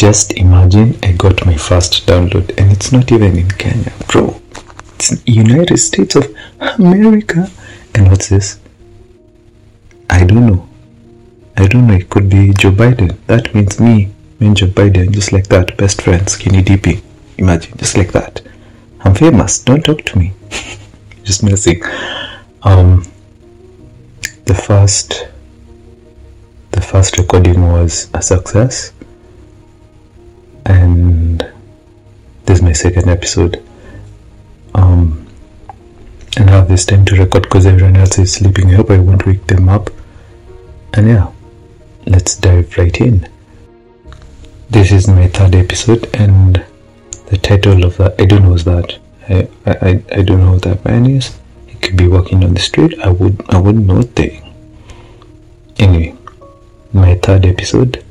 Just imagine I got my first download and it's not even in Kenya, bro. It's United States of America. And what's this? I don't know. I don't know. It could be Joe Biden. That means me, me and Joe Biden, just like that, best friends, skinny DP. Imagine, just like that. I'm famous. Don't talk to me. just messing. Um, the first, the first recording was a success and this is my second episode. Um, and I have this time to record because everyone else is sleeping. I hope I won't wake them up. And yeah, let's dive right in. This is my third episode, and the title of that I don't know is that. I, I, I don't know what that man is. He could be walking on the street. I would I wouldn't know thing. Anyway, my third episode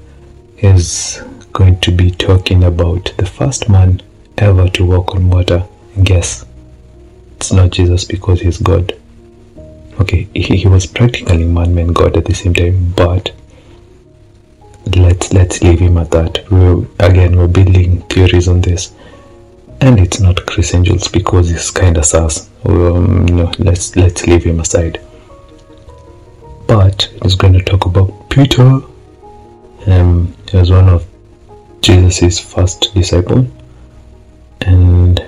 is going to be talking about the first man ever to walk on water. Guess, it's not Jesus because he's God. Okay, he, he was practically man and God at the same time, but let's let's leave him at that. We're, again, we're building theories on this, and it's not Criss Angels because he's kind of sus. Um, no, let's let's leave him aside. But he's going to talk about Peter. Um, he was one of Jesus' first disciple, and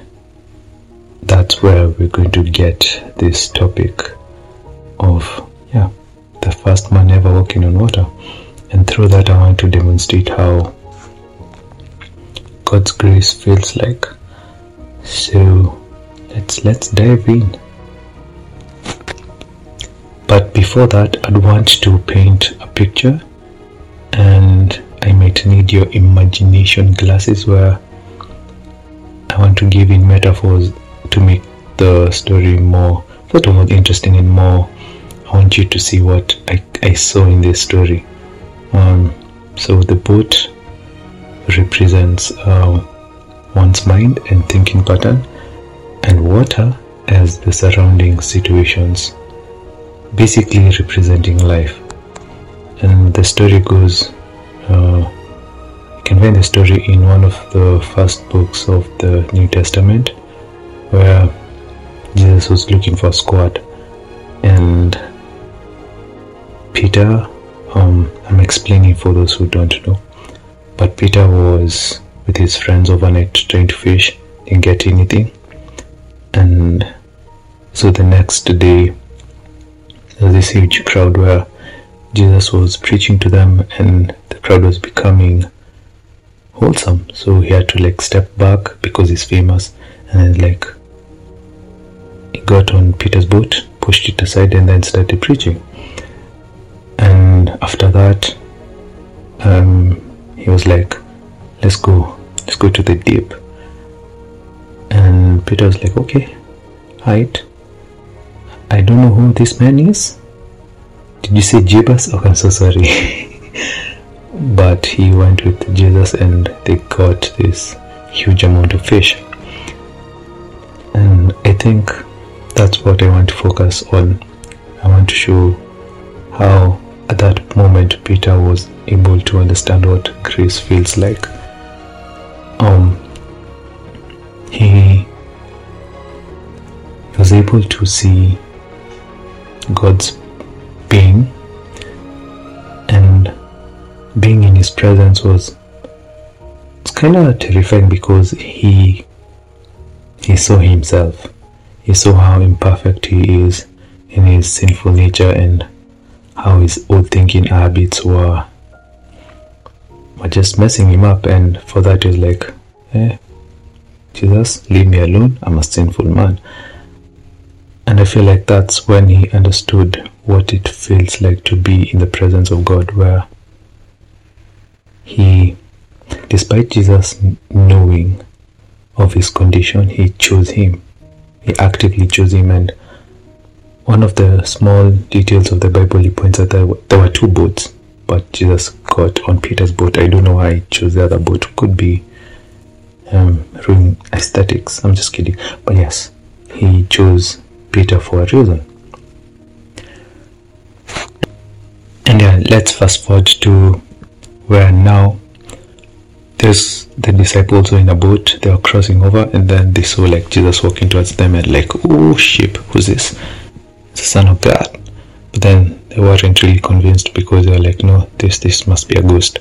that's where we're going to get this topic of yeah, the first man ever walking on water. And through that, I want to demonstrate how God's grace feels like. So let's let's dive in. But before that, I'd want to paint a picture Need your imagination glasses where I want to give in metaphors to make the story more, sort of interesting and more. I want you to see what I, I saw in this story. Um, so the boat represents uh, one's mind and thinking pattern, and water as the surrounding situations, basically representing life. And the story goes uh, find the story in one of the first books of the New Testament where Jesus was looking for a squad. And Peter um, I'm explaining for those who don't know but Peter was with his friends overnight trying to fish didn't get anything. And so the next day there was this huge crowd where Jesus was preaching to them and the crowd was becoming wholesome. So he had to like step back because he's famous and then like he got on Peter's boat, pushed it aside and then started preaching. And after that um, he was like, Let's go, let's go to the deep. And Peter was like, Okay, height. I don't know who this man is did you say Jebus? Oh, I'm so sorry. but he went with Jesus and they caught this huge amount of fish. And I think that's what I want to focus on. I want to show how at that moment Peter was able to understand what grace feels like. Um, he was able to see God's being being in his presence was it's kind of terrifying because he he saw himself. He saw how imperfect he is in his sinful nature and how his old thinking habits were were just messing him up. And for that he was like eh, jesus leave me alone. I'm a sinful man. And I feel like that's when he understood what it feels like to be in the presence of God, where he, despite Jesus knowing of his condition, he chose him. He actively chose him. And one of the small details of the Bible, he points out that there were two boats, but Jesus got on Peter's boat. I don't know why he chose the other boat. Could be um, aesthetics. I'm just kidding. But yes, he chose Peter for a reason. And yeah, let's fast forward to where now there's the disciples were in a boat, they were crossing over, and then they saw like Jesus walking towards them and like, oh ship, who's this? It's the Son of God. But then they weren't really convinced because they were like, no, this this must be a ghost.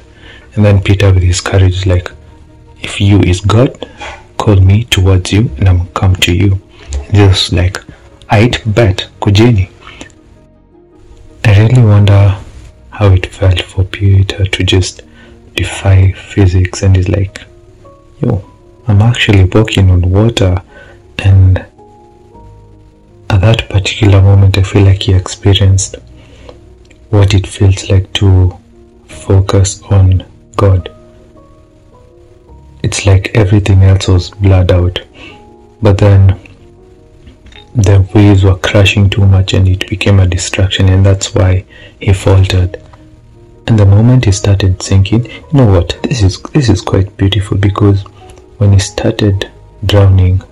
And then Peter with his courage is like, if you is God, call me towards you and I'm come to you. And Jesus like, I'd bet, kujeni. I really wonder how it felt for Peter to just defy physics and is like, yo, I'm actually walking on water. And at that particular moment, I feel like he experienced what it feels like to focus on God. It's like everything else was blurred out. But then the waves were crashing too much and it became a distraction and that's why he faltered and the moment he started sinking you know what? This is this is quite beautiful because when he started drowning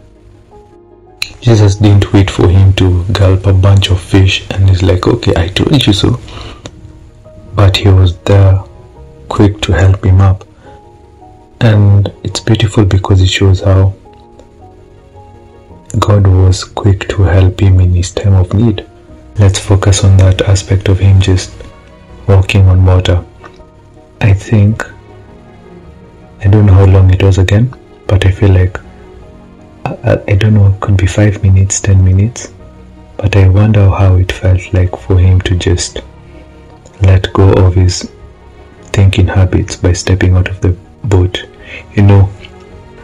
jesus didn't wait for him to gulp a bunch of fish and he's like okay i told you so. But he was there quick to help him up. And it's beautiful because it shows how God was quick to help him in his time of need. Let's focus on that aspect of him just walking on water. I think, I don't know how long it was again, but I feel like, I, I don't know, could be five minutes, ten minutes, but I wonder how it felt like for him to just let go of his thinking habits by stepping out of the boat. You know,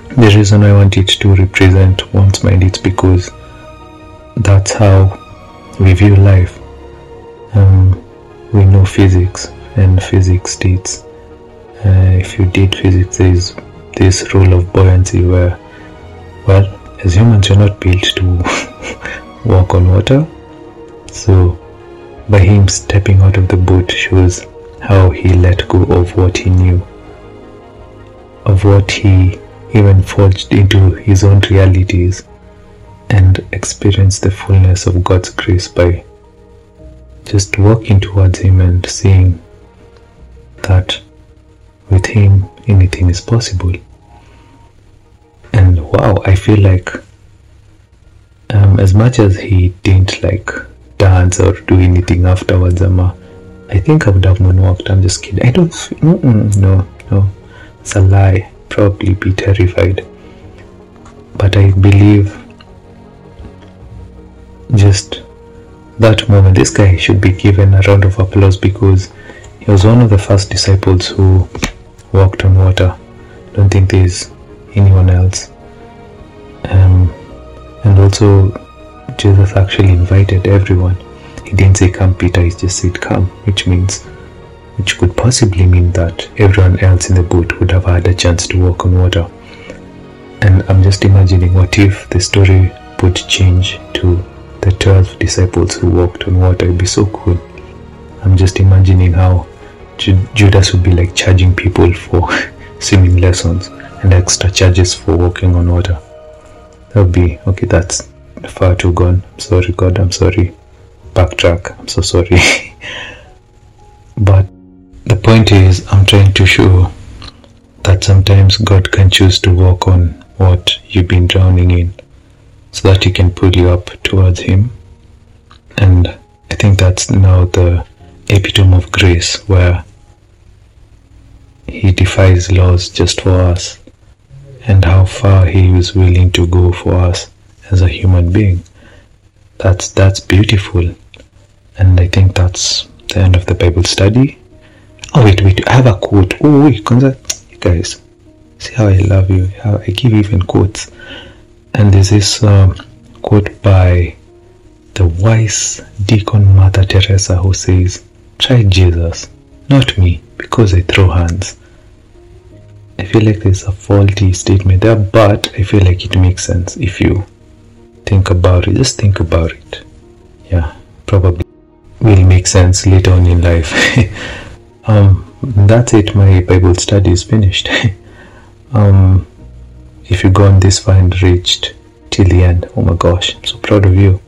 the reason I want it to represent one's mind is because that's how we view life. We know physics, and physics states uh, if you did physics, there is this rule of buoyancy where, well, as humans, we're not built to walk on water. So, by him stepping out of the boat shows how he let go of what he knew, of what he even forged into his own realities and experienced the fullness of God's grace by just walking towards Him and seeing that with Him anything is possible. And wow, I feel like um, as much as he didn't like dance or do anything afterwards, um, I think I would have moonwalked. I'm just kidding. I don't. no, no, it's a lie probably be terrified. But I believe just that moment, this guy should be given a round of applause because he was one of the first disciples who walked on water. Don't think there's anyone else. Um, and also, Jesus actually invited everyone. He didn't say, Come, Peter, he just said, Come, which means which could possibly mean that everyone else in the boat would have had a chance to walk on water. And I'm just imagining what if the story would change to the 12 disciples who walked on water. It'd be so cool. I'm just imagining how Judas would be like charging people for swimming lessons and extra charges for walking on water. That would be okay. That's far too gone. I'm sorry, God. I'm sorry. Backtrack. I'm so sorry. but the point is, I'm trying to show that sometimes God can choose to walk on what you've been drowning in so that He can pull you up towards Him. And I think that's now the epitome of grace where He defies laws just for us and how far He is willing to go for us as a human being. That's that's beautiful. And I think that's the end of the Bible study. Oh wait, wait, I have a quote. Oh wait, you guys, see how I love you. How I give even quotes. And this um, quote by the wise deacon Mother Teresa who says, "Try Jesus, not me, because I throw hands." I feel like there's a faulty statement there, but I feel like it makes sense if you think about it. Just think about it. Yeah, probably will make sense later on in life. um, that's it my bible study is finished um, if you've gone this far and reached till the end oh my gosh i'm so proud of you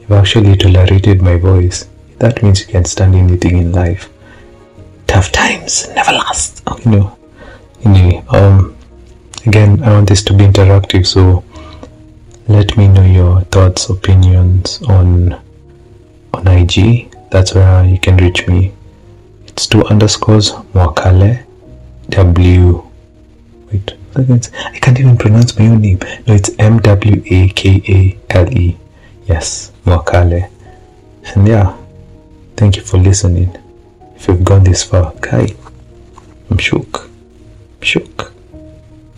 you've actually tolerated my voice that means you can stand anything in life tough times never last you know anyway um again, I want this to be interactive, so let me know your thoughts, opinions on on IG. That's where you can reach me. It's two underscores Mwakale W. Wait, I can't even pronounce my own name. No, it's M W A K A L E. Yes, Mwakale. And yeah, thank you for listening. If you've gone this far, Kai, I'm shook. I'm shook.